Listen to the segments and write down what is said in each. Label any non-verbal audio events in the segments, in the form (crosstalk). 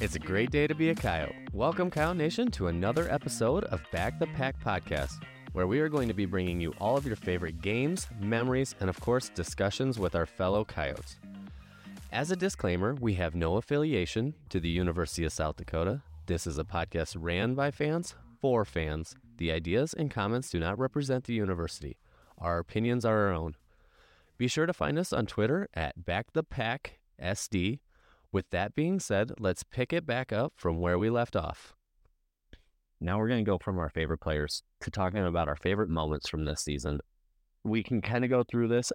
It's a great day to be a coyote. Welcome, Coyote Nation, to another episode of Back the Pack podcast, where we are going to be bringing you all of your favorite games, memories, and of course, discussions with our fellow coyotes. As a disclaimer, we have no affiliation to the University of South Dakota. This is a podcast ran by fans for fans. The ideas and comments do not represent the university. Our opinions are our own. Be sure to find us on Twitter at BackThePackSD. With that being said, let's pick it back up from where we left off. Now we're going to go from our favorite players to talking about our favorite moments from this season. We can kind of go through this.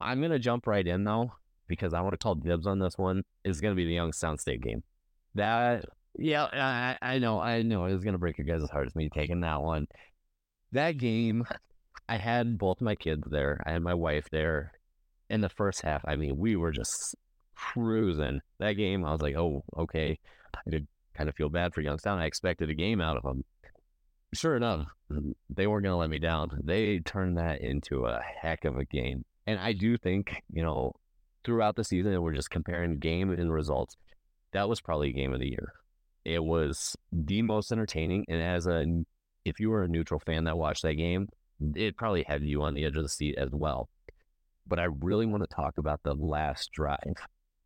I'm going to jump right in though, because I want to call dibs on this one. Is going to be the Youngstown State game. That, yeah, I, I know, I know it was going to break your guys' hearts me taking that one. That game, I had both my kids there. I had my wife there. In the first half, I mean, we were just cruising. That game, I was like, oh, okay. I did kind of feel bad for Youngstown. I expected a game out of them. Sure enough, mm, they weren't going to let me down. They turned that into a heck of a game. And I do think, you know, throughout the season, we're just comparing game and results. That was probably game of the year. It was the most entertaining. And as a, if you were a neutral fan that watched that game, it probably had you on the edge of the seat as well. But I really want to talk about the last drive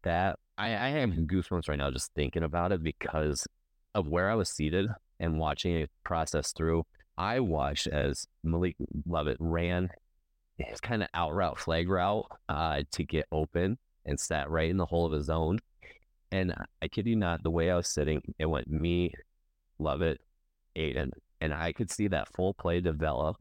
that I, I have goosebumps right now just thinking about it because of where I was seated and watching it process through. I watched as Malik Lovett ran his kind of out route, flag route uh, to get open and sat right in the hole of his zone. And I kid you not, the way I was sitting, it went me, Lovett, Aidan, and I could see that full play develop.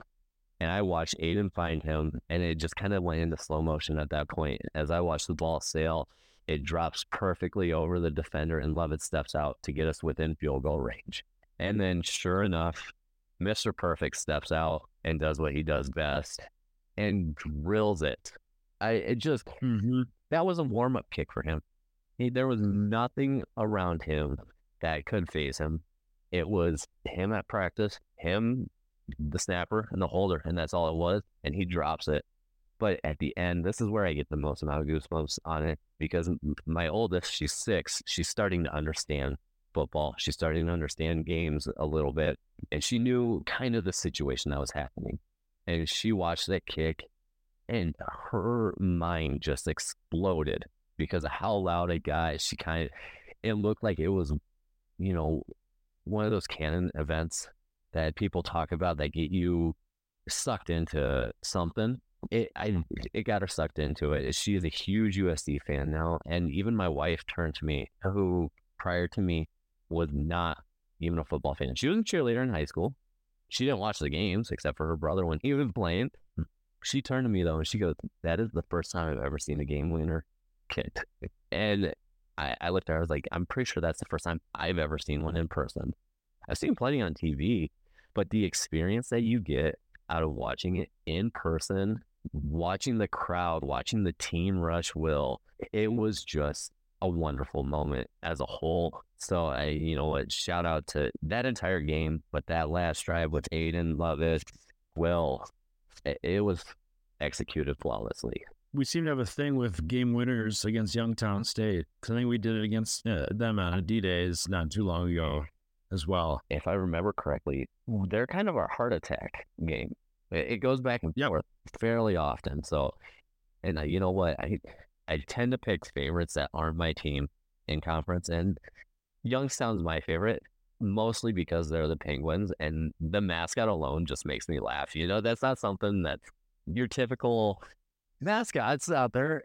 And I watched Aidan find him, and it just kind of went into slow motion at that point as I watched the ball sail it drops perfectly over the defender, and Lovett steps out to get us within field goal range. And then, sure enough, Mr. Perfect steps out and does what he does best and drills it. I it just mm-hmm. that was a warm up kick for him. He, there was nothing around him that could phase him. It was him at practice, him, the snapper, and the holder, and that's all it was. And he drops it. But at the end, this is where I get the most amount of goosebumps on it because my oldest, she's six, she's starting to understand football. She's starting to understand games a little bit. And she knew kind of the situation that was happening. And she watched that kick and her mind just exploded because of how loud it got. She kind of, it looked like it was, you know, one of those cannon events that people talk about that get you sucked into something it I mm. it got her sucked into it. She is a huge USD fan now, and even my wife turned to me, who prior to me was not even a football fan. She was a cheerleader in high school. She didn't watch the games except for her brother when he was playing. Mm. She turned to me though, and she goes, "That is the first time I've ever seen a game winner kicked." And I, I looked at her. I was like, "I'm pretty sure that's the first time I've ever seen one in person. I've seen plenty on TV, but the experience that you get out of watching it in person watching the crowd, watching the team rush Will, it was just a wonderful moment as a whole. So I, you know what, shout out to that entire game, but that last drive with Aidan, Lovett, Will, it, it was executed flawlessly. We seem to have a thing with game winners against Youngstown State. I think we did it against uh, them on D days not too long ago as well. If I remember correctly, they're kind of our heart attack game. It goes back and forth fairly often. So, and you know what? I I tend to pick favorites that aren't my team in conference, and Youngstown's my favorite mostly because they're the Penguins, and the mascot alone just makes me laugh. You know, that's not something that your typical mascots out there,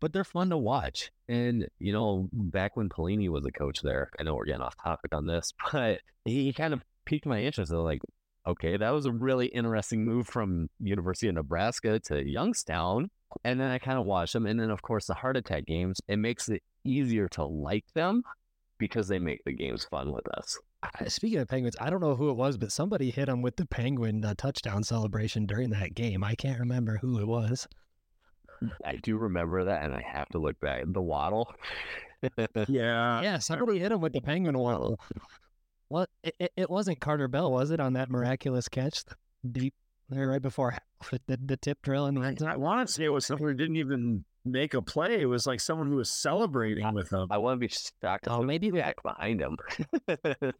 but they're fun to watch. And you know, back when Pelini was a coach there, I know we're getting off topic on this, (laughs) but he kind of piqued my interest. of like, okay, that was a really interesting move from University of Nebraska to Youngstown. And then I kind of watched them. And then, of course, the heart attack games, it makes it easier to like them because they make the games fun with us. Speaking of penguins, I don't know who it was, but somebody hit him with the penguin uh, touchdown celebration during that game. I can't remember who it was. I do remember that, and I have to look back. The waddle. (laughs) yeah. Yeah, somebody hit him with the penguin waddle. Well, it, it wasn't Carter Bell, was it, on that miraculous catch? Deep They're right before half (laughs) the, the tip drill and I, I want to say it was someone who didn't even make a play. It was like someone who was celebrating with them. I want to be stuck. Oh, maybe back behind him. (laughs) it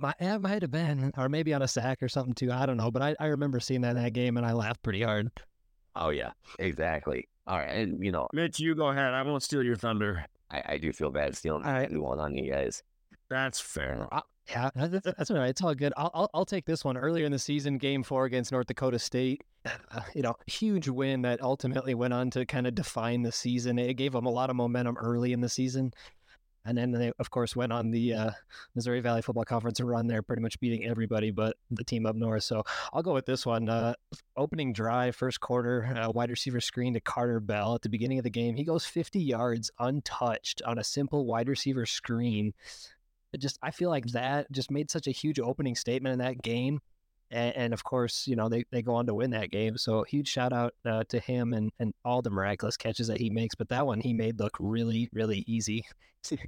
might, it might have been, or maybe on a sack or something too. I don't know, but I, I remember seeing that in that game and I laughed pretty hard. Oh yeah, exactly. All right, and you know, Mitch, you go ahead. I won't steal your thunder. I, I do feel bad stealing All right. the one on you guys. That's fair. Uh, Yeah, that's, that's all right. It's all good. I'll, I'll I'll take this one. Earlier in the season, Game Four against North Dakota State, uh, you know, huge win that ultimately went on to kind of define the season. It gave them a lot of momentum early in the season, and then they, of course, went on the uh, Missouri Valley Football Conference run there, pretty much beating everybody but the team up north. So I'll go with this one. Uh, opening drive, first quarter, uh, wide receiver screen to Carter Bell at the beginning of the game. He goes 50 yards untouched on a simple wide receiver screen it just I feel like that just made such a huge opening statement in that game. And, and of course, you know, they, they go on to win that game. So huge shout out uh, to him and, and all the miraculous catches that he makes. But that one he made look really, really easy. (laughs)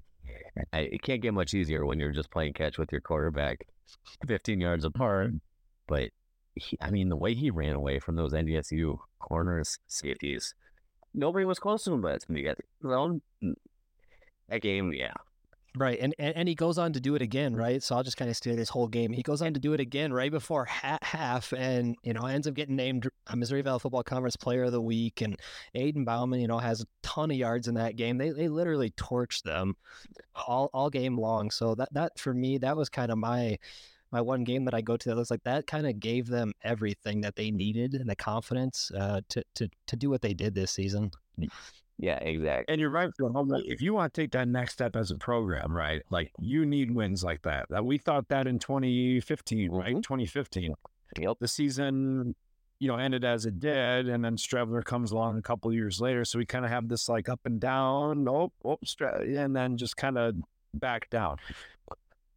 It can't get much easier when you're just playing catch with your quarterback (laughs) 15 yards apart. But he, I mean, the way he ran away from those NDSU corners, safeties, nobody was close to him, but get his own. That game, yeah. Right. And, and and he goes on to do it again, right? So I'll just kind of steal this whole game. He goes on to do it again right before ha- half and, you know, ends up getting named a Missouri Valley Football Conference Player of the Week. And Aidan Bouman, you know, has a ton of yards in that game. They, they literally torched them all, all game long. So that, that for me, that was kind of my my one game that I go to that looks like that kind of gave them everything that they needed and the confidence uh, to, to to do what they did this season. Yeah, exactly. And you're right, Phil. Like, If you want to take that next step as a program, right? Like you need wins like that. That we thought that in 2015, right? Mhm. 2015, Yep. the season, you know, ended as it did, and then Streveler comes along a couple years later. So we kind of have this like up and down, nope, oh, Stre- and then just kind of back down.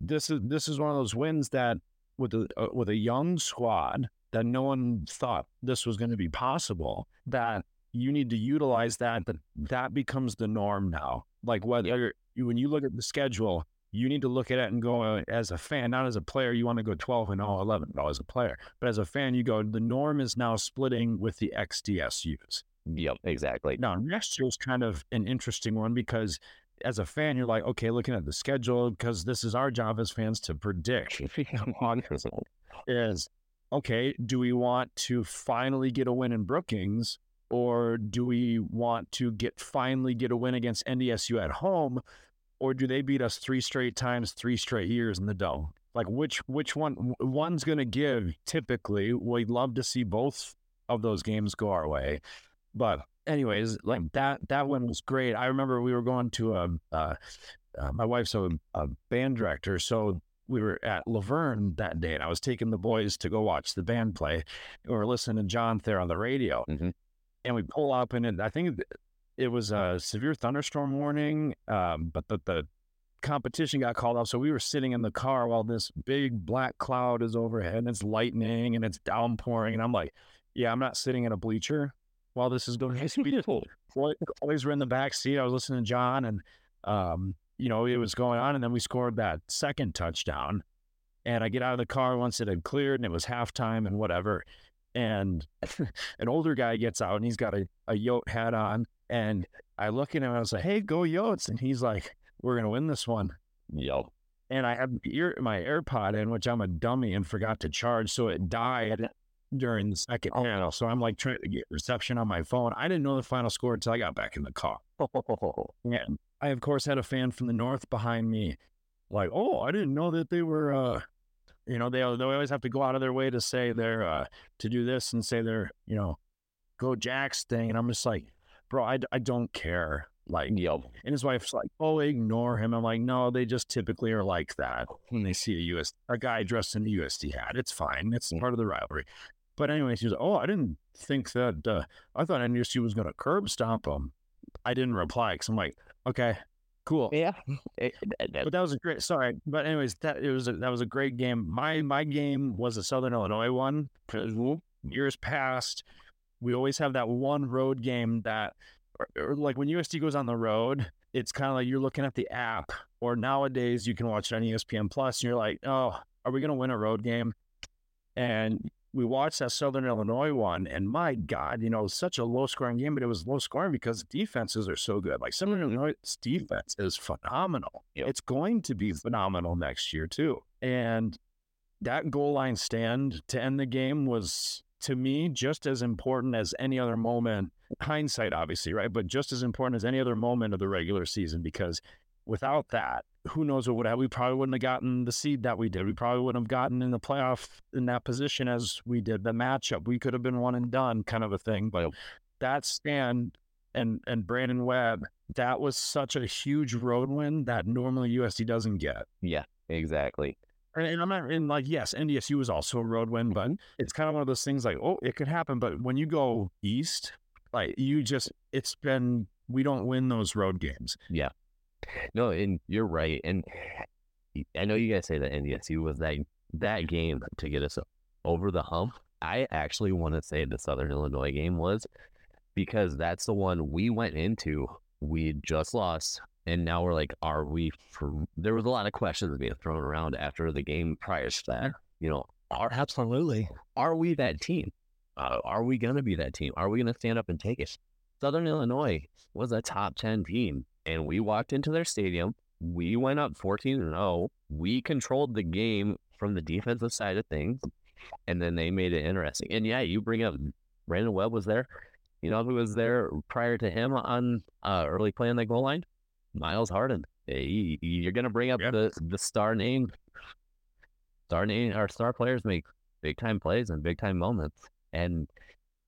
This is this is one of those wins that with a uh, with a young squad that no one thought this was going to be possible. That you need to utilize that. That that becomes the norm now. Like whether you when you look at the schedule, you need to look at it and go uh, as a fan, not as a player. You want to go 12 and 0, 11 and 0 as a player, but as a fan, you go. The norm is now splitting with the XDSUs. Yep, exactly. Now, next year's kind of an interesting one because as a fan, you're like, okay, looking at the schedule, because this is our job as fans to predict (laughs) is okay, do we want to finally get a win in Brookings or do we want to get finally get a win against NDSU at home or do they beat us three straight times, three straight years in the dome? Like which which one one's going to give typically. We'd love to see both of those games go our way. But anyways, like that that one was great. I remember we were going to a uh, uh, my wife's a, a band director, so we were at Luverne that day, and I was taking the boys to go watch the band play. We were listening to John Thayer on the radio, Mhm. And we pull up, and it, I think it was a severe thunderstorm warning, um, but the, the competition got called off. So we were sitting in the car while this big black cloud is overhead, and it's lightning, and it's downpouring, and I'm like, yeah, I'm not sitting in a bleacher while this is going. (laughs) Boy- Boys (laughs) were in the back seat. I was listening to John, and um, you know, it was going on, and then we scored that second touchdown. And I get out of the car once it had cleared, and it was halftime and whatever. And (laughs) an older guy gets out, and he's got a, a Yote hat on, and I look at him, and I was like, "Hey, go Yotes!" And he's like, "We're gonna win this one." Yep. and I had ear, my AirPod in, which I'm a dummy and forgot to charge, so it died during the second panel. So I'm like trying to get reception on my phone. I didn't know the final score until I got back in the car. (laughs) Yeah, I of course had a fan from the north behind me, like, "Oh, I didn't know that they were." uh you know, they they always have to go out of their way to say they're uh to do this and say they're you know, go Jacks thing, and I'm just like, bro, I, I don't care. Like, Yep. and his wife's like, "Oh, ignore him." I'm like, "No, they just typically are like that when they see a US a guy dressed in a USD hat. It's fine. It's Mm. part of the rivalry." But anyways, he was, "Oh, I didn't think that. Uh, I thought NDSU was going to curb stomp him." I didn't reply because I'm like, "Okay, cool." Yeah. (laughs) Eh, that- But that was a great. Sorry, but anyways, that it was a, that was a great game. My my game was a Southern Illinois one. Years past, we always have that one road game that, or, or like when USD goes on the road, it's kind of like you're looking at the app. Or nowadays, you can watch it on ESPN Plus, and you're like, oh, are we gonna win a road game? And we watched that Southern Illinois one, and my God, you know, such a low scoring game, but it was low scoring because defenses are so good. Like Southern mm-hmm. Illinois' defense is phenomenal. Yep. It's going to be phenomenal next year, too. And that goal line stand to end the game was, to me, just as important as any other moment. Hindsight, obviously, right? But just as important as any other moment of the regular season because without that, who knows what would have? We probably wouldn't have gotten the seed that we did. We probably wouldn't have gotten in the playoff in that position as we did. The matchup, we could have been one and done, kind of a thing. But that stand and and Brandon Webb, that was such a huge road win that normally USD doesn't get. Yeah, exactly. And, and I'm not in like yes, NDSU was also a road win, but mm-hmm. it's kind of one of those things like oh, it could happen. But when you go east, like you just, it's been we don't win those road games. No, and you're right. And I know you guys say that NDSU was that that game to get us over the hump. I actually want to say the Southern Illinois game was because that's the one we went into. We just lost, and now we're like, are we? For there was a lot of questions being thrown around after the game prior to that. You know, are Absolutely. are we that team? Uh, are we going to be that team? Are we going to stand up and take it? Southern Illinois was a top 10 team, and we walked into their stadium. We went up 14 0. We controlled the game from the defensive side of things, and then they made it interesting. And yeah, you bring up Brandon Webb was there. You know who was there prior to him on uh, early play on the goal line? Myles Harden. Hey, you're going to bring up the, the star name. Star name, our star players make big time plays and big time moments. And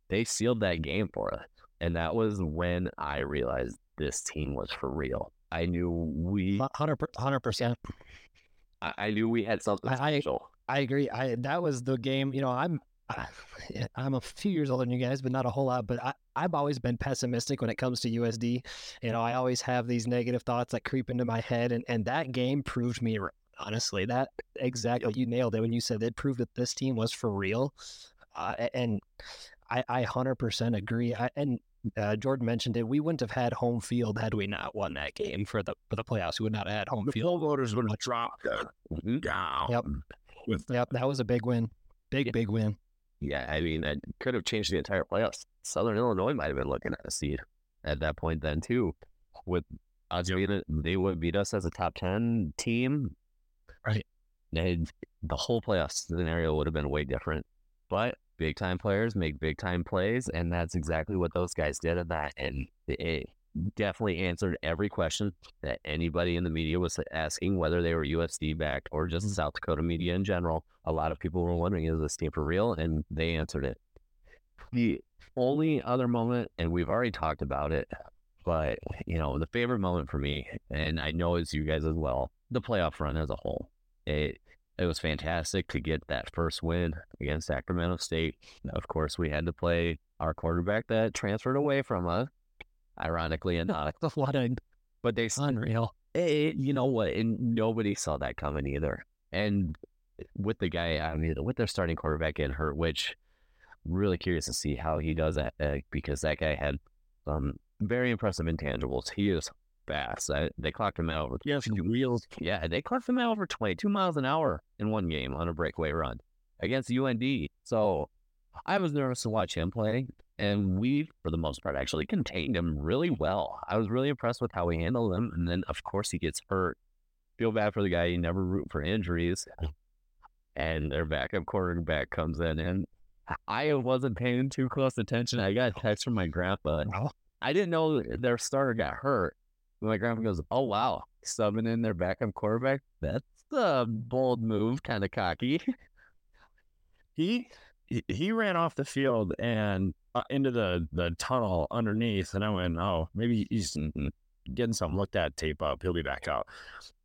they sealed that game for us. And that was when I realized this team was for real. I knew we Hundred percent. I I knew we had something I- special. I agree. I that was the game. You know, I'm I- I'm a few years older than you guys, but not a whole lot. But I I've always been pessimistic when it comes to USD. You know, I always have these negative thoughts that creep into my head, and and that game proved me. Honestly, that exactly you nailed it when you said it proved that this team was for real, uh, and I I hundred percent agree. I, and uh, Jordan mentioned it. We wouldn't have had home field had we not won that game for the for the playoffs. We would not have had home The field. poll voters would have dropped down. Yep. With Yep, that was a big win. Big Yeah. big win. Yeah, I mean, it could have changed the entire playoffs. Southern Illinois might have been looking at a seed at that point then too. With us being they would beat us as a top ten team. Right. And the whole playoff scenario would have been way different. But big time players make big time plays, and that's exactly what those guys did in that. And it definitely answered every question that anybody in the media was asking, whether they were USD backed or just South Dakota media in general. A lot of people were wondering, is this team for real? And they answered it. The only other moment, and we've already talked about it, but you know, the favorite moment for me, and I know it's you guys as well, the playoff run as a whole. It it was fantastic to get that first win against Sacramento State. Of course, we had to play our quarterback that transferred away from us, ironically enough. (laughs) What a But they, unreal. eh, you know what? And nobody saw that coming either. And with the guy, I mean, with their starting quarterback getting hurt, which really curious to see how he does that uh, because that guy had some very impressive intangibles. He is fast. I, they clocked him out over yes, wheels. yeah, they clocked him out over 22 miles an hour in one game on a breakaway run against UND. So I was nervous to watch him play, and we, for the most part, actually contained him really well. I was really impressed with how we handled him. And then, of course, he gets hurt. Feel bad for the guy. You never root for injuries. And their backup quarterback comes in, and I wasn't paying too close attention. I got a text from my grandpa. Oh. I didn't know their starter got hurt. My grandpa goes, "Oh wow, subbing in their backup quarterback. That's a bold move, kind of cocky." (laughs) He he- ran off the field and uh, into the the tunnel underneath, and I went, oh, maybe he's Mhm. getting something looked at, tape up. He'll be back out.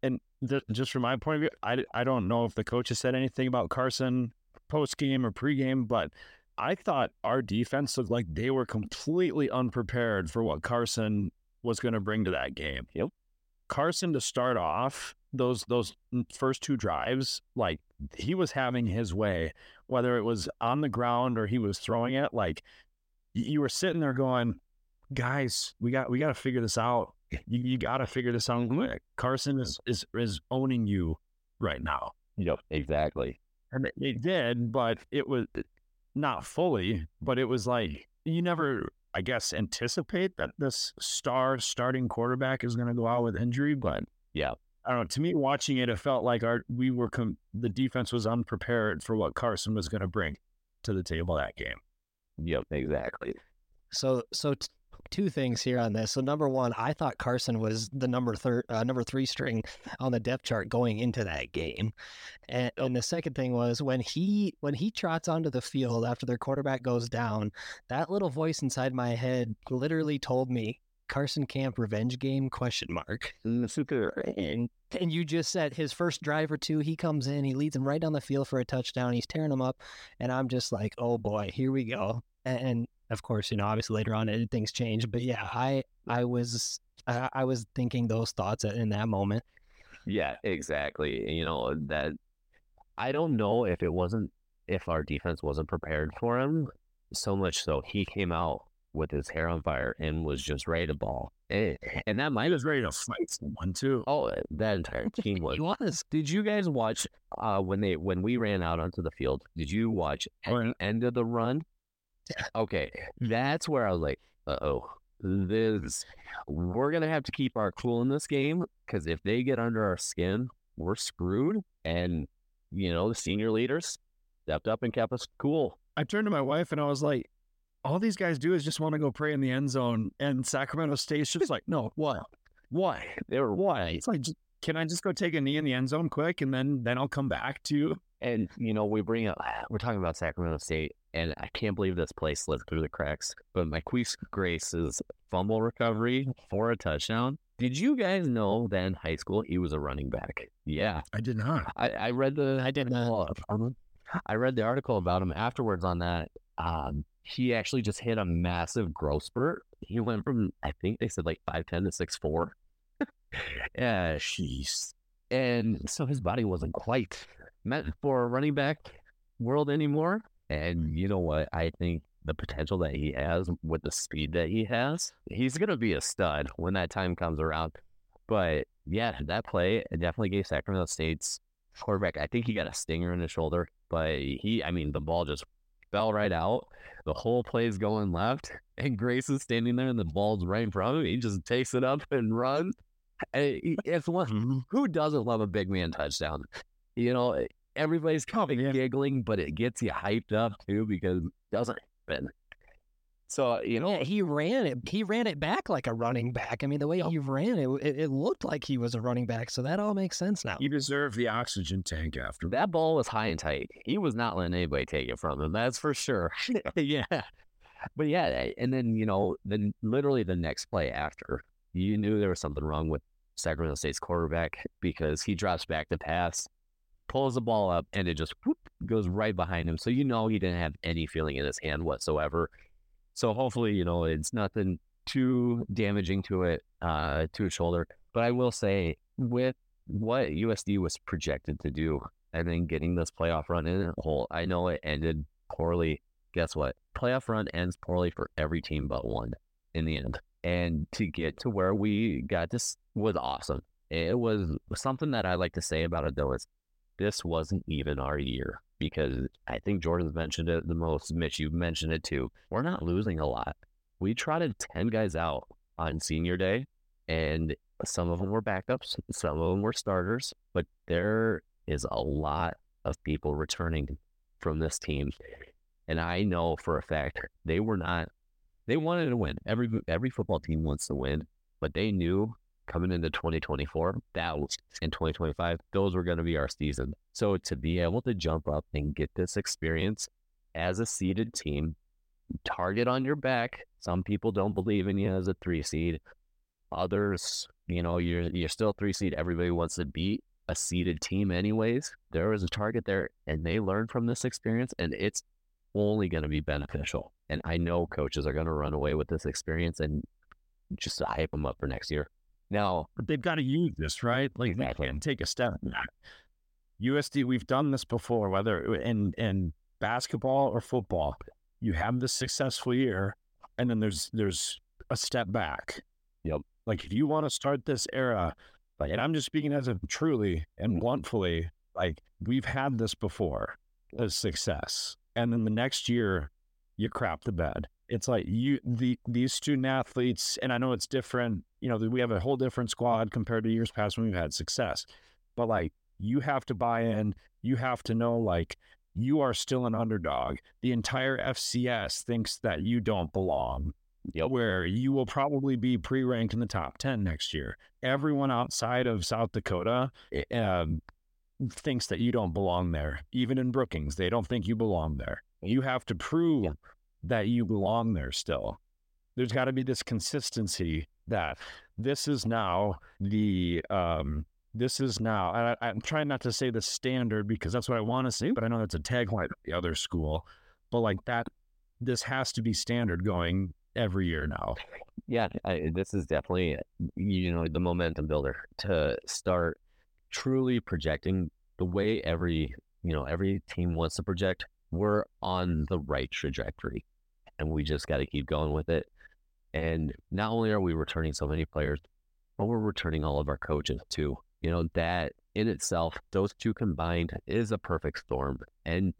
And th- just from my point of view, I, I don't know if the coaches said anything about Carson post game or pre game, but I thought our defense looked like they were completely unprepared for what Carson was going to bring to that game. Yep. Carson to start off those those first two drives, like he was having his way, whether it was on the ground or he was throwing it. Like you were sitting there going, guys, we got we got to figure this out. You, you got to figure this out. Carson is is is owning you right now. Yep, exactly. And it- it did, but it was not fully. But it was like you never, I guess, anticipate that this star starting quarterback is going to go out with injury. But Yeah. I don't know. To me, watching it, it felt like our we were com- the defense was unprepared for what Carson was going to bring to the table that game. Yep, exactly. So, so t- two things here on this. So, number one, I thought Carson was the number third, uh, number three string on the depth chart going into that game, and, and the second thing was when he when he trots onto the field after their quarterback goes down, that little voice inside my head literally told me Carson Camp revenge game question mark. And, and you just said his first drive or two, he comes in, he leads him right down the field for a touchdown. He's tearing them up. And I'm just like, oh boy, here we go. And, and of course, you know, obviously later on it, things change. But yeah, I I was I, I was thinking those thoughts in that moment. Yeah, exactly. You know, that I don't know if it wasn't if our defense wasn't prepared for him, so much so he came out with his hair on fire and was just ready to ball. And, and that might (laughs) He was ready to fight someone too. oh that entire team (laughs) was. He was. Did you guys watch uh when they when we ran out onto the field? Did you watch at Oh, the end of the run? Okay, that's where I was like, uh oh, this we're gonna have to keep our cool in this game because if they get under our skin, we're screwed. And you know the senior leaders stepped up and kept us cool. I turned to my wife and I was like, all these guys do is just want to go pray in the end zone. And Sacramento State's just like, no, what? Why? They were Why? It's like, can I just go take a knee in the end zone quick and then then I'll come back to you? And you know, we bring up we're talking about Sacramento State, and I can't believe this play slipped through the cracks. But Marquise Grace's fumble recovery for a touchdown. Did you guys know that in high school he was a running back? Yeah, I did not. I, I read the I did not. article- I read the article about him afterwards on that. Um, he actually just hit a massive growth spurt. He went from I think they said like five ten to six four. (laughs) yeah, Jeez. and so his body wasn't quite meant for a running back world anymore. And you know what? I think the potential that he has with the speed that he has, he's gonna be a stud when that time comes around. But yeah, that play it definitely gave Sacramento State's quarterback. I think he got a stinger in his shoulder, but he, I mean, the ball just fell right out. The whole play's going left, and Grace is standing there, and the ball's right in front of him. He just takes it up and runs. It's one (laughs) mm-hmm. who doesn't love a big man touchdown? You know, eh, everybody's kind of yeah. giggling, but it gets you hyped up too because it doesn't happen. So you know, Yeah, he ran it. He ran it back like a running back. I mean, the way he ran it, it, it looked like he was a running back. So that all makes sense now. You deserve the oxygen tank after that. that ball was high and tight. He was not letting anybody take it from him. That's for sure. (laughs) yeah, but yeah, eh, and then you know, then literally the next play after, you knew there was something wrong with Sacramento State's quarterback because he drops back to pass, pulls the ball up, and it just whoop, goes right behind him. So you know he didn't have any feeling in his hand whatsoever. So hopefully, you know, it's nothing too damaging to it, uh, to his shoulder. But I will say, with what USD was projected to do, and then getting this playoff run in a hole, I know it ended poorly. Guess what? Playoff run ends poorly for every team but one in the end. And to get to where we got this was awesome. It was something that I like to say about it though is this wasn't even our year because I think Jordan's mentioned it the most. Mitch, you've mentioned it too. We're not losing a lot. We trotted 10 guys out on senior day, and some of them were backups, some of them were starters, but there is a lot of people returning from this team. And I know for a fact they were not, they wanted to win. Every, every football team wants to win, but they knew coming into 2024, that was in 2025, those were going to be our season. So to be able to jump up and get this experience as a seeded team, target on your back. Some people don't believe in you as a three seed. Others, you know, you're you're still three seed. Everybody wants to beat a seeded team anyways. There was a target there and they learned from this experience and it's only going to be beneficial. And I know coaches are going to run away with this experience and just hype them up for next year. Now, But they've got to use this, right? Like they Exactly. can take a step back. USD, we've done this before, whether in in basketball or football. You have this successful year, and then there's there's a step back. Yep. Like if you want to start this era, like, and I'm just speaking as a truly and bluntfully, like we've had this before. a success. And then the next year, you crap the bed. It's like you the these student athletes, and I know it's different. You know, we have a whole different squad compared to years past when we've had success. But like you have to buy in. You have to know like you are still an underdog. The entire FCS thinks that you don't belong. Yep. Where you will probably be pre-ranked in the top ten next year. Everyone outside of South Dakota eh, um, thinks that you don't belong there. Even in Brookings, they don't think you belong there. You have to prove. That you belong there still. There's got to be this consistency that this is now the um this is now and I, I'm trying not to say the standard because that's what I want to say, but I know that's a tagline of the other school. But like that this has to be standard going every year now. Yeah, I, this is definitely you know the momentum builder to start truly projecting the way every you know every team wants to project. We're on the right trajectory, and we just got to keep going with it. And not only are we returning so many players, but we're returning all of our coaches too. You know that in itself, those two combined is a perfect storm, and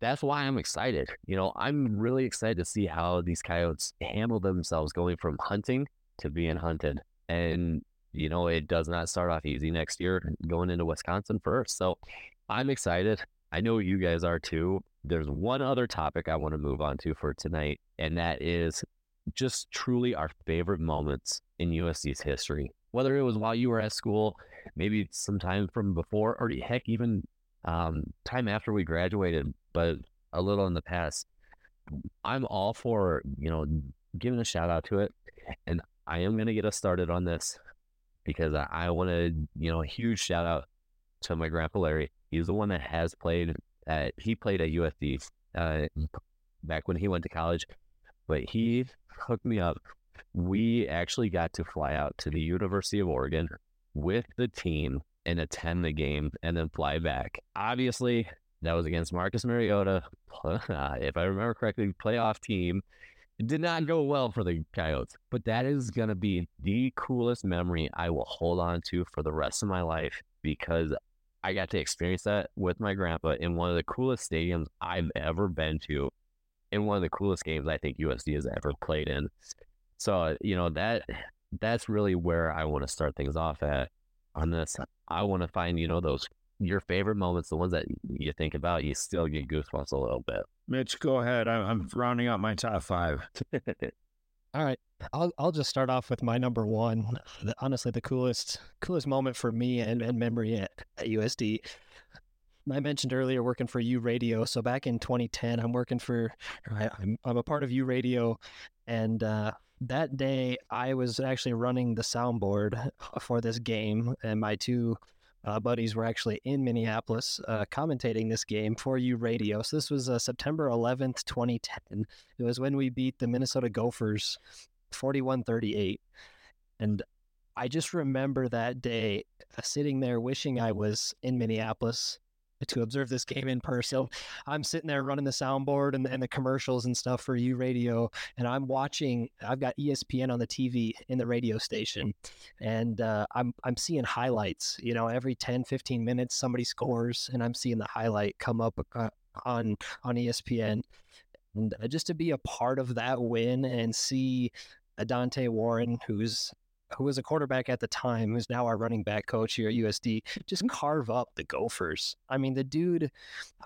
that's why I'm excited. You know, I'm really excited to see how these coyotes handle themselves going from hunting to being hunted. And, you know, it does not start off easy next year going into Wisconsin first. So I'm excited. I know you guys are too. There's one other topic I want to move on to for tonight, and that is just truly our favorite moments in USD's history. Whether it was while you were at school, maybe sometime from before, or heck, even um, time after we graduated, but a little in the past. I'm all for, you know, giving a shout out to it. And I am going to get us started on this because I, I want to, you know, a huge shout out to my grandpa Larry. He's the one that has played at, he played at USD uh, back when he went to college, but he hooked me up. We actually got to fly out to the University of Oregon with the team and attend the game and then fly back. Obviously, that was against Marcus Mariota. Uh, (laughs) if I remember correctly, playoff team. It did not go well for the Coyotes, but that is going to be the coolest memory I will hold on to for the rest of my life because I got to experience that with my grandpa in one of the coolest stadiums I've ever been to, in one of the coolest games I think USD has ever played in. So, you know, that that's really where I want to start things off at on this. I want to find, you know, those your favorite moments, the ones that you think about, you still get goosebumps a little bit. Mitch, go ahead. I'm, I'm rounding out my top five. (laughs) All right, I'll I'll just start off with my number one. The, honestly, the coolest coolest moment for me and, and memory at, at USD. I mentioned earlier working for U Radio. So back in 2010, I'm working for I, I'm I'm a part of U Radio, and uh, that day I was actually running the soundboard for this game, and my two uh, buddies were actually in Minneapolis uh, commentating this game for U Radio. So this was uh, September 11th, 2010. It was when we beat the Minnesota Gophers 41 38. And I just remember that day uh, sitting there wishing I was in Minneapolis to observe this game in person. I'm sitting there running the soundboard and, and the commercials and stuff for U Radio, and I'm watching. I've got ESPN on the TV in the radio station, and uh, I'm I'm seeing highlights. You know, every 10, 15 minutes somebody scores, and I'm seeing the highlight come up uh, on on ESPN. And uh, just to be a part of that win and see Dante Warren, who's who was a quarterback at the time, who's now our running back coach here at USD, just carve up the Gophers. I mean, the dude,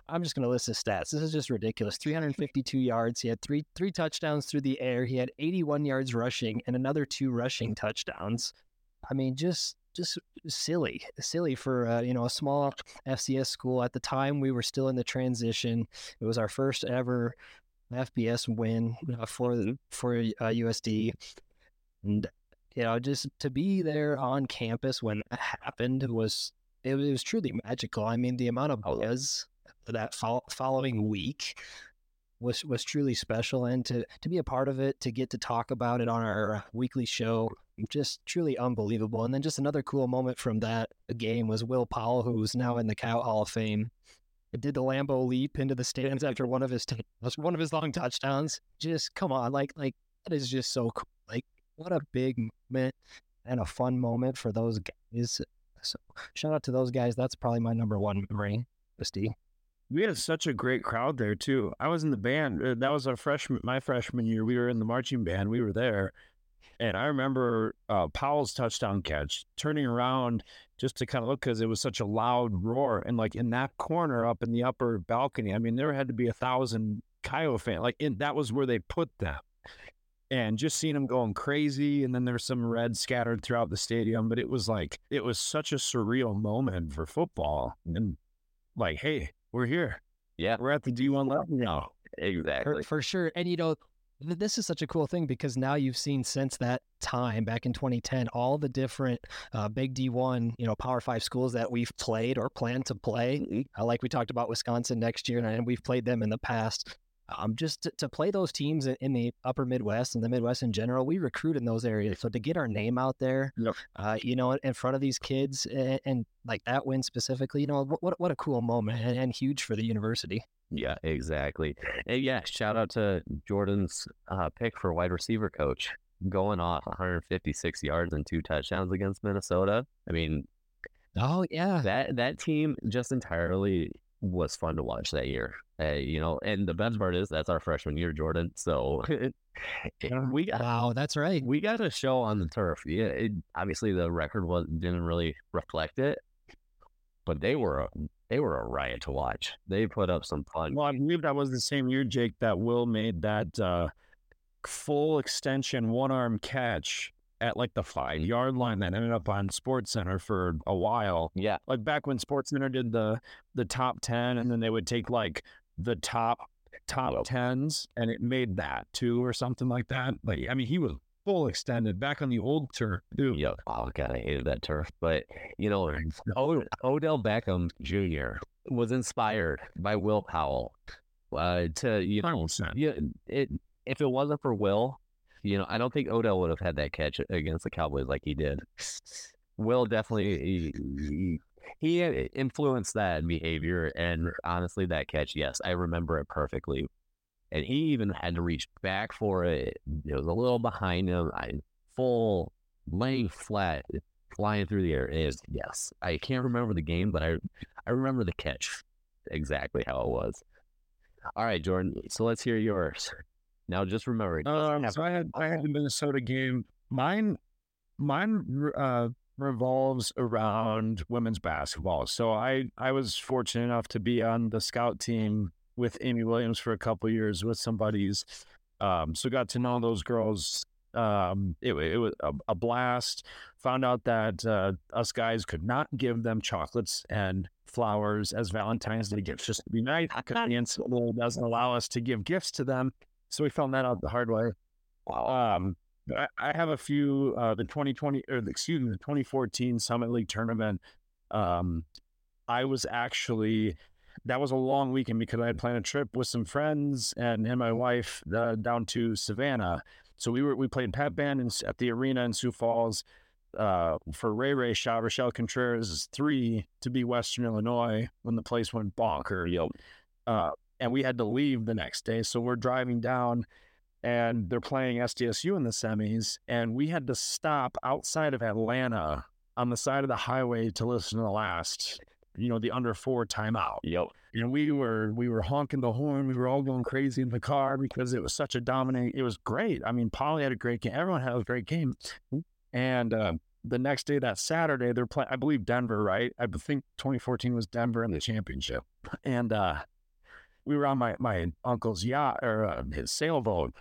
I'm just going to list his stats. This is just ridiculous. 352 (laughs) yards. He had three three touchdowns through the air. He had 81 yards rushing and another two rushing touchdowns. I mean, just just silly, silly for uh, you know a small FCS school at the time. We were still in the transition. It was our first ever FBS win uh, for for uh, USD, and you know, just to be there on campus when it happened was it, was truly magical. I mean, the amount of buzz that fol- following week was was truly special, and to to be a part of it, to get to talk about it on our weekly show, just truly unbelievable. And then just another cool moment from that game was Will Powell, who's now in the Cow Hall of Fame. Did the Lambo leap into the stands after one of his t- (laughs) one of his long touchdowns? Just come on, like like that is just so cool. What a big moment and a fun moment for those guys. So shout out to those guys. That's probably my number one memory, Steve. we had such a great crowd there too. I was in the band. uh, That was our freshman, my freshman year. We were in the marching band. We were there, and I remember uh, Powell's touchdown catch, turning around just to kind of look because it was such a loud roar, and like in that corner up in the upper balcony. I mean, there had to be a thousand Kyle fans. Like in, that was where they put them. And just seeing them going crazy, and then there's some red scattered throughout the stadium. But it was like it was such a surreal moment for football, and like, hey, we're here. Yeah, We're at the D1 level now. exactly. for sure. And you know, this is such a cool thing because now you've seen since that time back in 2010 all the different uh, big D1, you know, Power Five schools that we've played or plan to play. Uh, like we talked about Wisconsin next year, and, and we've played them in the past. Um, just to, to play those teams in, in the upper Midwest and the Midwest in general, we recruit in those areas. So to get our name out there, Yep. uh, you know, in front of these kids and, and like that win specifically, you know, what, what, what a cool moment and, and huge for the university. Yeah, exactly. And yeah, shout out to Jordan's uh, pick for wide receiver coach going off 156 yards and two touchdowns against Minnesota. I mean, Oh yeah, that that team just entirely was fun to watch that year. Uh, you know, and the best part is that's our freshman year, Jordan. So (laughs) we got wow, that's right. we got a show on the turf. Yeah, it, obviously the record was didn't really reflect it, but they were a, they were a riot to watch. They put up some fun. Well, I believe that was the same year, Jake, that Will made that uh, full extension one arm catch at like the five yard line that ended up on Sports Center for a while. Yeah, Like back when Sports Center did the the top ten, and then they would take like the top top tens, and it made that too or something like that. Like I mean, he was full extended back on the old turf. Dude, yeah. Oh god, I hated that turf. But you know, Odell Beckham Jr. was inspired by Will Powell uh, to you know, yeah. It if it wasn't for Will, you know, I don't think Odell would have had that catch against the Cowboys like he did. Will definitely he, he, influenced that behavior, and honestly, that catch, yes, I remember it perfectly. And he even had to reach back for it. It was a little behind him. I full laying flat, flying through the air. Is yes. I can't remember the game, but I I remember the catch exactly how it was. All right, Jordan. So let's hear yours. Now, just remember, it Um, so I had I had the Minnesota game. Mine mine uh, revolves around women's basketball. So I I was fortunate enough to be on the scout team with Amy Williams for a couple years with some buddies. Um, so got to know those girls. Um, it, it was a, a blast. Found out that uh, us guys could not give them chocolates and flowers as Valentine's Day gifts just to be nice because the NCAA doesn't allow us to give gifts to them. So we found that out the hard way. wow. Um, I, I have a few. Uh, the 2020 or the, excuse me, the 2014 Summit League tournament. Um, I was actually that was a long weekend because I had planned a trip with some friends and and my wife uh, down to Savannah. So we were we played pep band in, at the arena in Sioux Falls. Uh, for Ray Ray Shaw, Rochelle Contreras three to be Western Illinois when the place went bonker. Yep. Uh, and we had to leave the next day. So we're driving down and they're playing SDSU in the semis. And we had to stop outside of Atlanta on the side of the highway to listen to the last, you know, the under four timeout. Yep. And we were we were honking the horn. We were all going crazy in the car because it was such a dominant. It was great. I mean, Polly had a great game. Everyone had a great game. And uh, the next day, that Saturday, they're playing. I believe Denver, right? I think 2014 was Denver in the championship. And uh, we were on my my uncle's yacht or uh, his sailboat,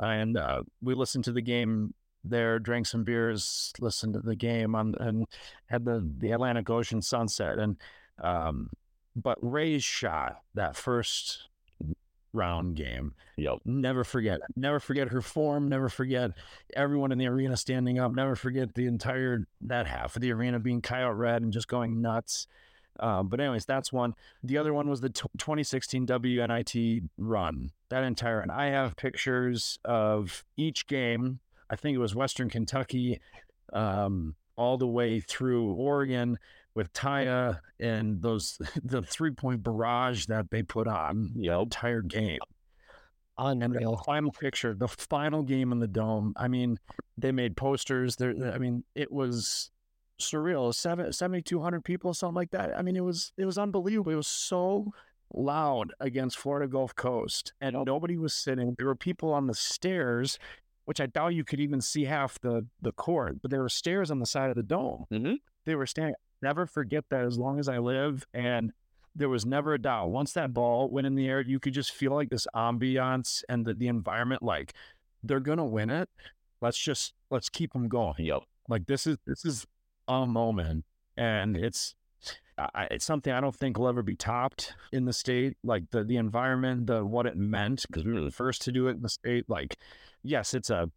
and uh, we listened to the game there, drank some beers, listened to the game on, and had the the Atlantic Ocean sunset. And um, but Ray's shot that first round game Yep. never forget. Never forget her form. Never forget everyone in the arena standing up. Never forget the entire that half of the arena being coyote red and just going nuts. Um, but anyways, that's one. The other one was the t- 2016 WNIT run. That entire and I have pictures of each game. I think it was Western Kentucky, um, all the way through Oregon with Taya and those (laughs) the three point barrage that they put on the Yep. entire game. And the final picture, the final game in the dome. I mean, they made posters. There, I mean, it was surreal. Seven, 7,200 people, something like that. I mean, it was it was unbelievable. It was so loud against Florida Gulf Coast, and nobody was sitting. There were people on the stairs, which I doubt you could even see half the the court, but there were stairs on the side of the dome. Mhm. They were standing. Never forget that as long as I live, and there was never a doubt. Once that ball went in the air, you could just feel like this ambiance and the, the environment. Like they're gonna win it. Let's just let's keep them going. Yep. Like this is this is a moment, and it's I, it's something I don't think will ever be topped in the state. Like the the environment, the what it meant, because we were the first to do it in the state. Like, yes, it's a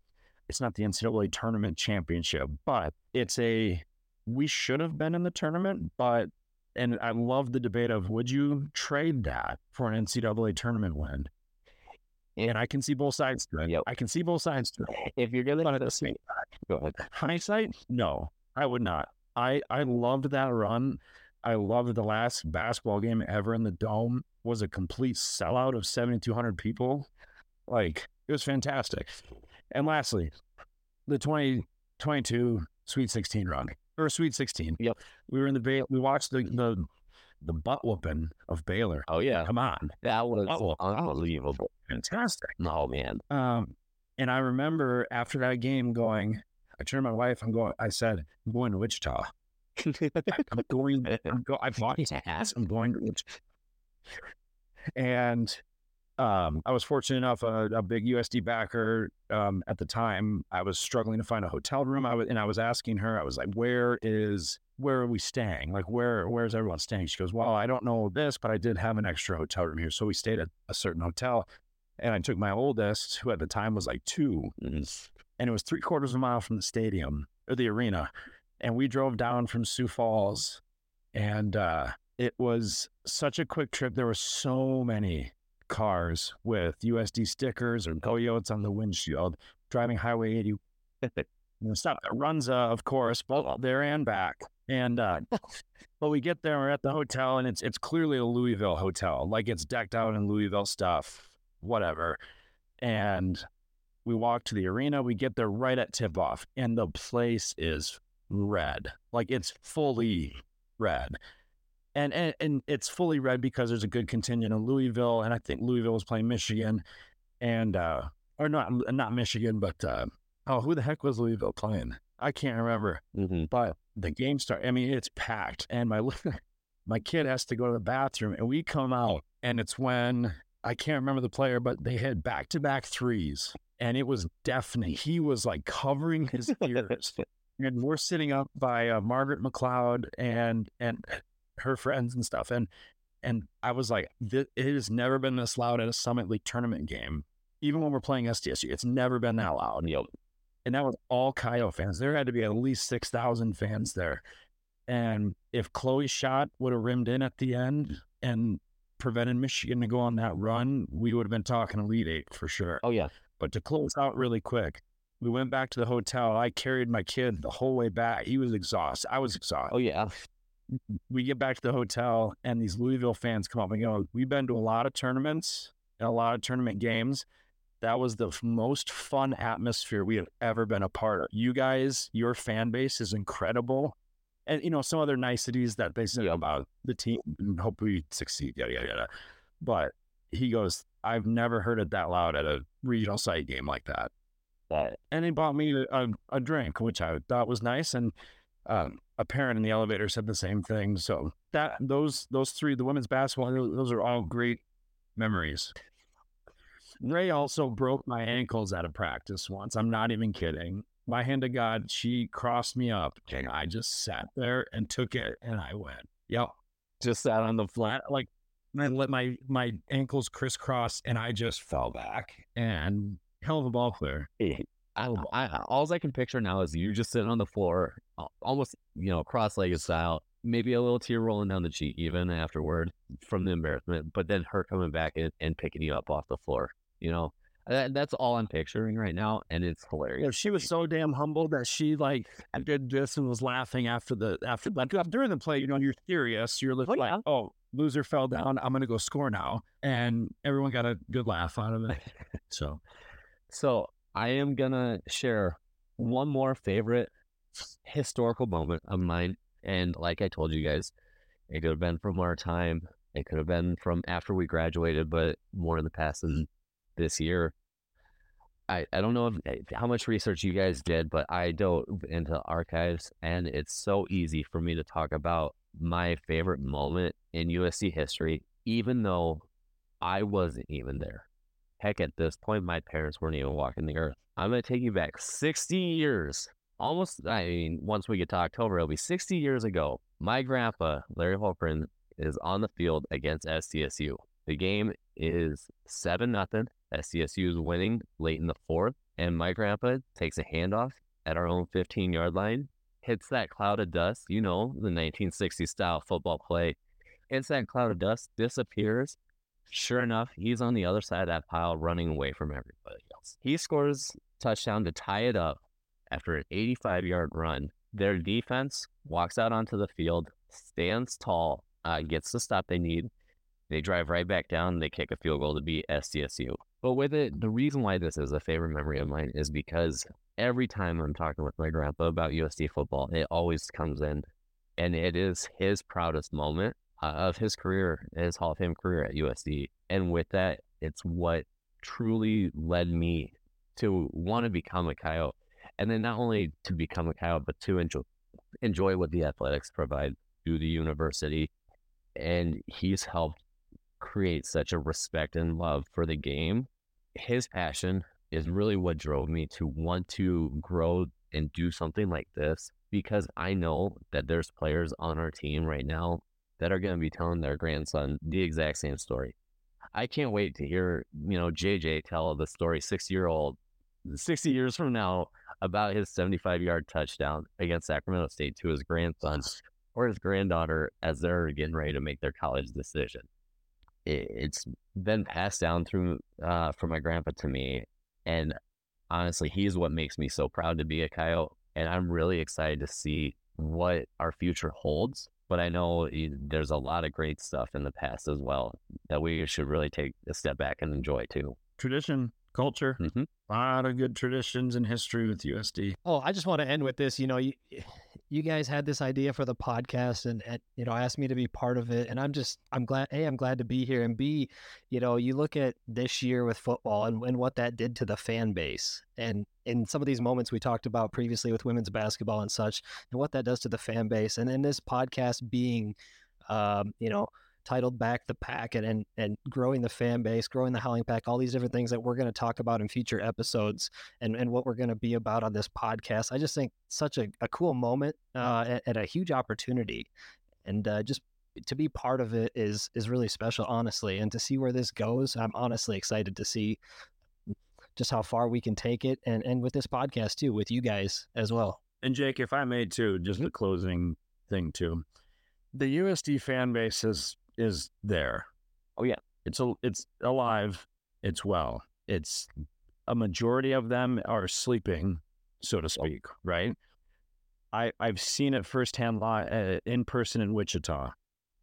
it's not the NCAA tournament championship, but it's a we should have been in the tournament, but and I love the debate of would you trade that for an NCAA tournament win? And I can see both sides to it. Yep. I can see both sides to it. If you're gonna But at the same go ahead. hindsight, no, I would not. I I loved that run. I loved the last basketball game ever in the dome was a complete sellout of 7,200 people. Like it was fantastic. And lastly, the 2022 Sweet 16 run or Sweet 16. Yep. We were in the Bay. We watched the the the butt whooping of Baylor. Oh yeah, Come on, that was unbelievable. fantastic. Oh man. Um, and I remember after that game going, I turned to my wife. I'm going. I said, I'm going to Wichita. I'm going. I'm go. I bought (laughs) gas. I'm going to Wichita. And um, I was fortunate enough. A, a big USD backer um, at the time. I was struggling to find a hotel room. I was, and I was asking her. I was like, "Where is? Where are we staying? Like, where? Where's everyone staying?" She goes, "Well, I don't know this, but I did have an extra hotel room here, so we stayed at a certain hotel." And I took my oldest, who at the time was like two, Mm. And it was three quarters of a mile from the stadium or the arena. And we drove down from Sioux Falls, and uh, it was such a quick trip. There were so many cars with USD stickers or Coyotes on the windshield driving Highway 80. Stop at Runza, of course, both there and back. And uh, but we get there, we're at the hotel, and it's it's clearly a Louisville hotel, like it's decked out in Louisville stuff, whatever. And we walk to the arena. We get there right at tip off, and the place is red, like it's fully red. And, and and it's fully red because there's a good contingent in Louisville, and I think Louisville was playing Michigan, and uh, or not not Michigan, but uh, oh, who the heck was Louisville playing? I can't remember. Mhm. But the game start. I mean, it's packed, and my (laughs) my kid has to go to the bathroom, and we come out, and it's when I can't remember the player, but they had back to back threes, and it was deafening. He was like covering his ears, (laughs) and we're sitting up by uh, Margaret McLeod and and her friends and stuff, and and I was like, it has never been this loud at a Summit League tournament game. Even when we're playing SDSU, it's never been that loud Yep. and that was all Coyote fans. There had to be at least six thousand fans there. And if Chloe's shot would have rimmed in at the end and prevented Michigan to go on that run, we would have been talking Elite Eight for sure. Oh yeah. But to close out really quick, we went back to the hotel. I carried my kid the whole way back. He was exhausted. I was exhausted Oh yeah. we get back to the hotel and these Louisville fans come up and go, We've been to a lot of tournaments and a lot of tournament games. That was the most fun atmosphere we have ever been a part of. You guys, your fan base is incredible. And, you know, some other niceties that they Yeah. about the team and hope we succeed, yada, yada, yada. But he goes, I've never heard it that loud at a regional site game like that That and he bought me a, a, a drink, which I thought was nice. And um, a parent in the elevator said the same thing. So that those those three, the women's basketball, those are all great memories. Ray also broke my ankles out of practice once. I'm not even kidding. My hand to God, she crossed me up, and I just sat there and took it, and I went, "Yep." just sat on the Flat, like I let my my ankles crisscross, and I just fell back. And hell of a ball player. Eh, I, I all I can picture now is you just sitting on the floor, almost you know cross-legged style, maybe a little tear rolling down the cheek even afterward from the embarrassment, but then her coming back and, and picking you up off the floor. You know, that, that's all I'm picturing right now, and it's hilarious. she was so damn humble that she like did this and was laughing after the after like uh, during the play. You know, you're serious. You're oh, like, Oh, yeah. oh, loser fell down. I'm gonna go score now, and everyone got a good laugh out of it. So So I am gonna share one more favorite historical moment of mine, and like I told you guys, it could have been from our time It could have been from after we graduated, but more in the past than this year. I, I don't know if, eh, how much research you guys did, but I dove into archives, and it's so easy for me to talk about my favorite moment in USD history, even though I wasn't even there. Heck, at this point, my parents weren't even walking the earth. I'm going to take you back 60 years. Almost, I mean, once we get to October, it'll be 60 years ago. My grandpa, Larry Holprin, is on the field against SDSU. The game is 7 nothing. SDSU is winning late in the fourth, and my grandpa takes a handoff at our own 15 yard line, hits that cloud of dust, you know, the 1960s style football play, hits that cloud of dust, disappears. Sure enough, he's on the other side of that pile running away from everybody else. He scores touchdown to tie it up after an 85 yard run. Their defense walks out onto the field, stands tall, uh, gets the stop they need. They drive right back down. They kick a field goal to beat SDSU. But with it, the reason why this is a favorite memory of mine is because every time I'm talking with my grandpa about USD football, it always comes in, and it is his proudest moment uh, of his career, his Hall of Fame career at USD. And with that, it's what truly led me to want to become a Coyote. And then not only to become a Coyote, but to enjoy, enjoy what the athletics provide through the university. And he's helped create such a respect and love for the game his passion is really what drove me to want to grow and do something like this because I know that there's players on our team right now that are going to be telling their grandson the exact same story. I can't wait to hear, you know, JJ tell the story 60 year old, 60 years from now about his 75 yard touchdown against Sacramento State to his grandson (sighs) or his granddaughter as they're getting ready to make their college decision it's been passed down through uh, from my grandpa to me, and honestly, he's what makes me so proud to be a coyote. And I'm really excited to see what our future holds. But I know there's a lot of great stuff in the past as well that we should really take a step back and enjoy too. Tradition, culture, mm-hmm. a lot of good traditions and history with USD. Oh, I just want to end with this. You know, you, you guys had this idea for the podcast and, and, you know asked me to be part of it and i'm just i'm glad a i'm glad to be here and b you know you look at this year with football and, and what that did to the fan base and in some of these moments we talked about previously with women's basketball and such and what that does to the fan base and then this podcast being um, you know titled Back the Pack and, and, and growing the fan base, growing the Howling Pack, all these different things that we're going to talk about in future episodes and, and what we're going to be about on this podcast. I just think such a, a cool moment uh, and, and, a huge opportunity. And uh, just to be part of it is is really special, honestly. And to see where this goes, I'm honestly excited to see just how far we can take it and, and with this podcast too, with you guys as well. And Jake, if I may too, just a closing thing too. The USD fan base has is there. Oh yeah, it's a, it's alive. It's well. It's a majority of them are sleeping, so to speak. Right. I I've seen it firsthand uh, in person in Wichita.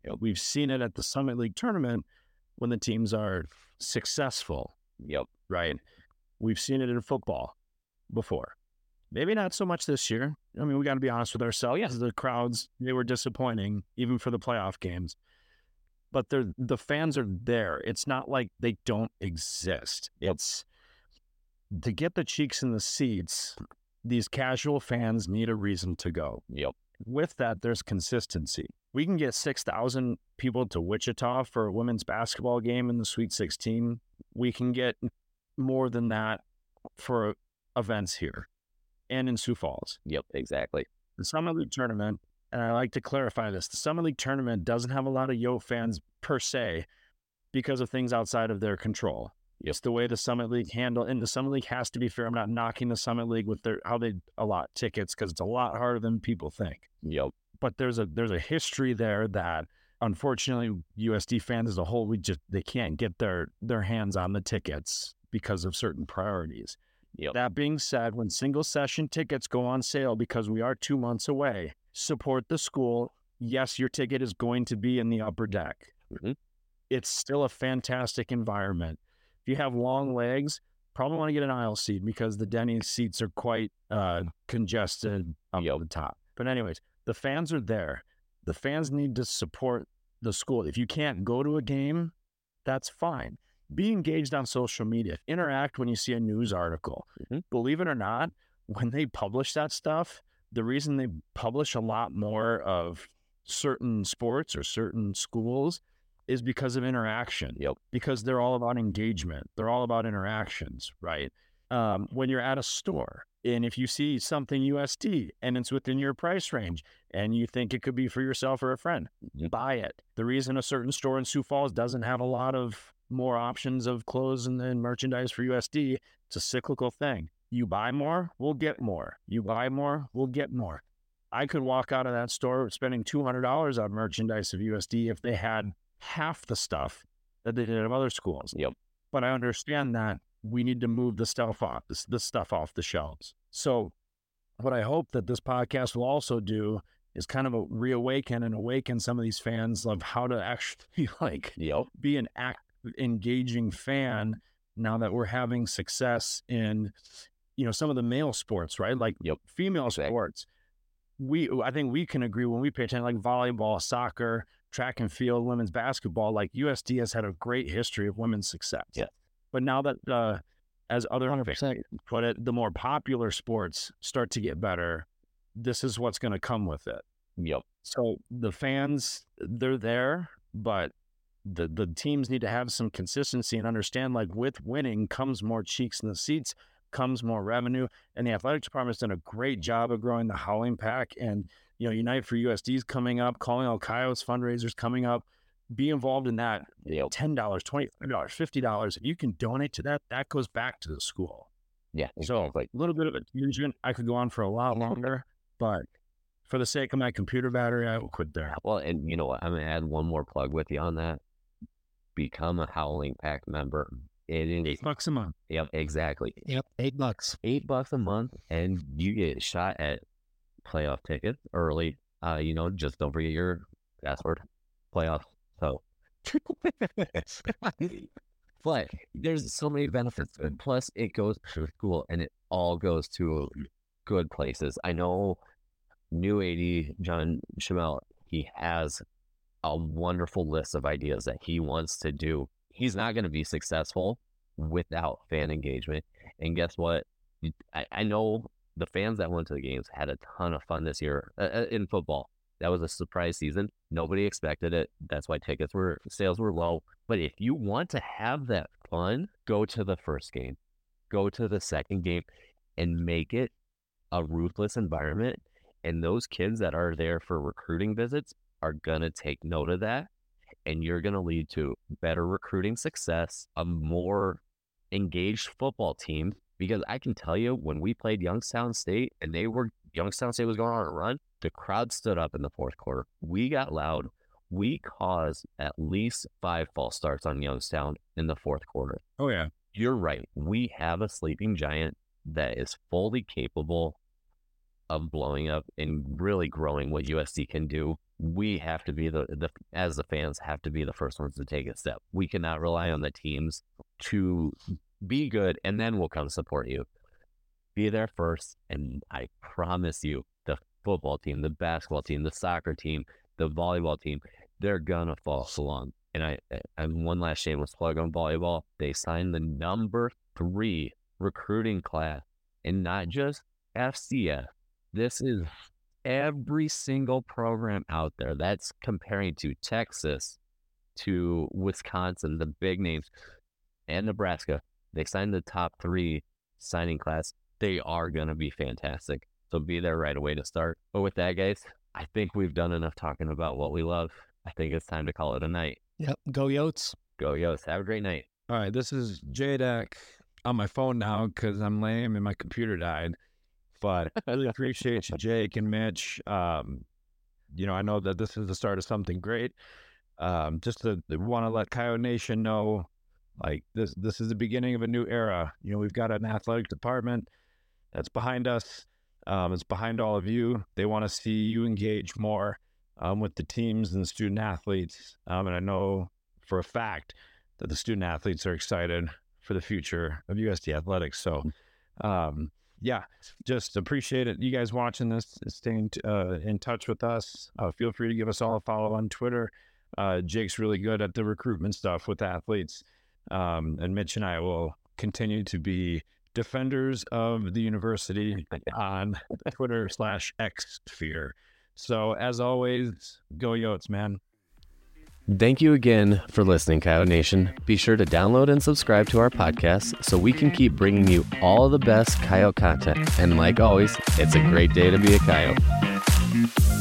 Yep. We've seen it at the Summit League tournament when the teams are successful. Yep. Right. We've seen it in football before. Maybe not so much this year. I mean, we got to be honest with ourselves. Yes, the crowds they were disappointing even for the playoff games but they're the fans are there. It's not like they don't exist. It's to get the cheeks in the seats. These casual fans need a reason to go. Yep. With that, there's consistency. We can get six thousand people to Wichita for a women's basketball game in the Sweet 16. We can get more than that for events here and in Sioux Falls. Yep, exactly. The Summit League tournament and I like to clarify this the Summit League tournament doesn't have a lot of Yo fans per se because of things outside of their control. Yep. It's the way the Summit League handle, and the Summit League has to be fair. I'm not knocking the Summit League with their how they allot tickets because it's a lot harder than people think. Yep. But there's a there's a history there that unfortunately USD fans as a whole we just they can't get their their hands on the tickets because of certain priorities. Yep. That being said, when single session tickets go on sale because we are two months away, support the school. Yes, your ticket is going to be in the upper deck. Mm-hmm. It's still a fantastic environment. If you have long legs, probably want to get an aisle seat because the Denny seats are quite uh, congested up yep. the top. But anyways, the fans are there. The fans need to support the school. If you can't go to a game, that's fine. Be engaged on social media. Interact when you see a news article. Mhm. Believe it or not, when they publish that stuff, the reason they publish a lot more of certain sports or certain schools is because of interaction. Yep. Because they're all about engagement. They're all about interactions, right? Um, when you're at a store and if you see something USD and it's within your price range and you think it could be for yourself or a friend, Mhm. buy it. The reason a certain store in Sioux Falls doesn't have a lot of more options of clothes and, and merchandise for USD, it's a cyclical thing. You buy more, we'll get more. You buy more, we'll get more. I could walk out of that store spending $200 on merchandise of USD if they had half the stuff that they did at other schools. Yep. But I understand that we need to move the stuff off this, this stuff off the shelves. So what I hope that this podcast will also do is kind of a reawaken and awaken some of these fans of how to actually (laughs) like Yep. be an act engaging fan now that we're having success in you know some of the male sports right like Yep. female Exactly. sports we i think we can agree when we pay attention like volleyball soccer track and field women's basketball like usd has had a great history of women's success Yeah. but now that uh as other 100%. put it the more popular sports start to get better this is what's going to come with it Yep. so the fans, they're there, but the the teams need to have some consistency and understand like with winning comes more cheeks in the seats, comes more revenue. And the athletic department's done a great job of growing the howling pack. And you know, Unite for USD's coming up, calling all coyotes fundraisers coming up. Be involved in that. Yep. Ten dollars, twenty dollars, fifty dollars. If you can donate to that, that goes back to the school. Yeah. So Exactly. a little bit of a tangent. I could go on for a lot longer, but for the sake of my computer battery, I will quit there. Well, and you know what? I'm gonna add one more plug with you on that. Become a Howling Pack member. It is Eight bucks a month. yep, exactly. Yep. Eight bucks. Eight bucks a month, and you get a shot at playoff tickets early. Uh, you know, just don't forget your password. Playoffs. So, (laughs) but there's so many benefits. And plus, it goes to school, and it all goes to good places. I know new AD Jon Schemmel. He has a wonderful list of ideas that he wants to do. He's not going to be successful without fan engagement. And guess what? I, I know the fans that went to the games had a ton of fun this year uh, uh, in football. That was a surprise season. Nobody expected it. That's why tickets were sales were low. But if you want to have that fun, go to the first game, go to the second game, and make it a ruthless environment. And those kids that are there for recruiting visits are gonna take note of that, and you're gonna lead to better recruiting success, a more engaged football team. Because I can tell you, when we played Youngstown State and they were Youngstown State was going on a run, the crowd stood up in the fourth quarter. We got loud. We caused at least five false starts on Youngstown in the fourth quarter. Oh yeah. You're right. We have a sleeping giant that is fully capable of blowing up and really growing what USD can do. We have to be the, the as the fans have to be the first ones to take a step. We cannot rely on the teams to be good and then we'll come support you. Be there first and I promise you the football team, the basketball team, the soccer team, the volleyball team, they're gonna fall along. And I and one last shameless plug on volleyball. They signed the number three recruiting class and not just FCF. This is every single program out there. That's comparing to Texas, to Wisconsin, the big names, and Nebraska. They signed the top three signing class. They are going to be fantastic. So be there right away to start. But with that, guys, I think we've done enough talking about what we love. I think it's time to call it a night. Yep. Go Yotes. Go, Yotes. Have a great night. All right. This is JDAC on my phone now because I'm lame and my computer died. But (laughs) I really appreciate you, Jake and Mitch. Um, you know, I know that this is the start of something great. Um, just to, want to let Coyote Nation know, like this, this is the beginning of a new era. You know, we've got an athletic department that's behind us. Um, it's behind all of you. They want to see you engage more um, with the teams and the student athletes. Um, and I know for a fact that the student athletes are excited for the future of USD athletics. So, um, yeah, just appreciate it. You guys watching this, staying uh, in touch with us. Uh, feel free to give us all a follow on Twitter. Uh, Jake's really good at the recruitment stuff with athletes. Um, and Mitch and I will continue to be defenders of the university on Twitter slash X sphere. So as always, go Yotes, man. Thank you again for listening, Coyote Nation. Be sure to download and subscribe to our podcast so we can keep bringing you all the best coyote content. And like always, it's a great day to be a coyote.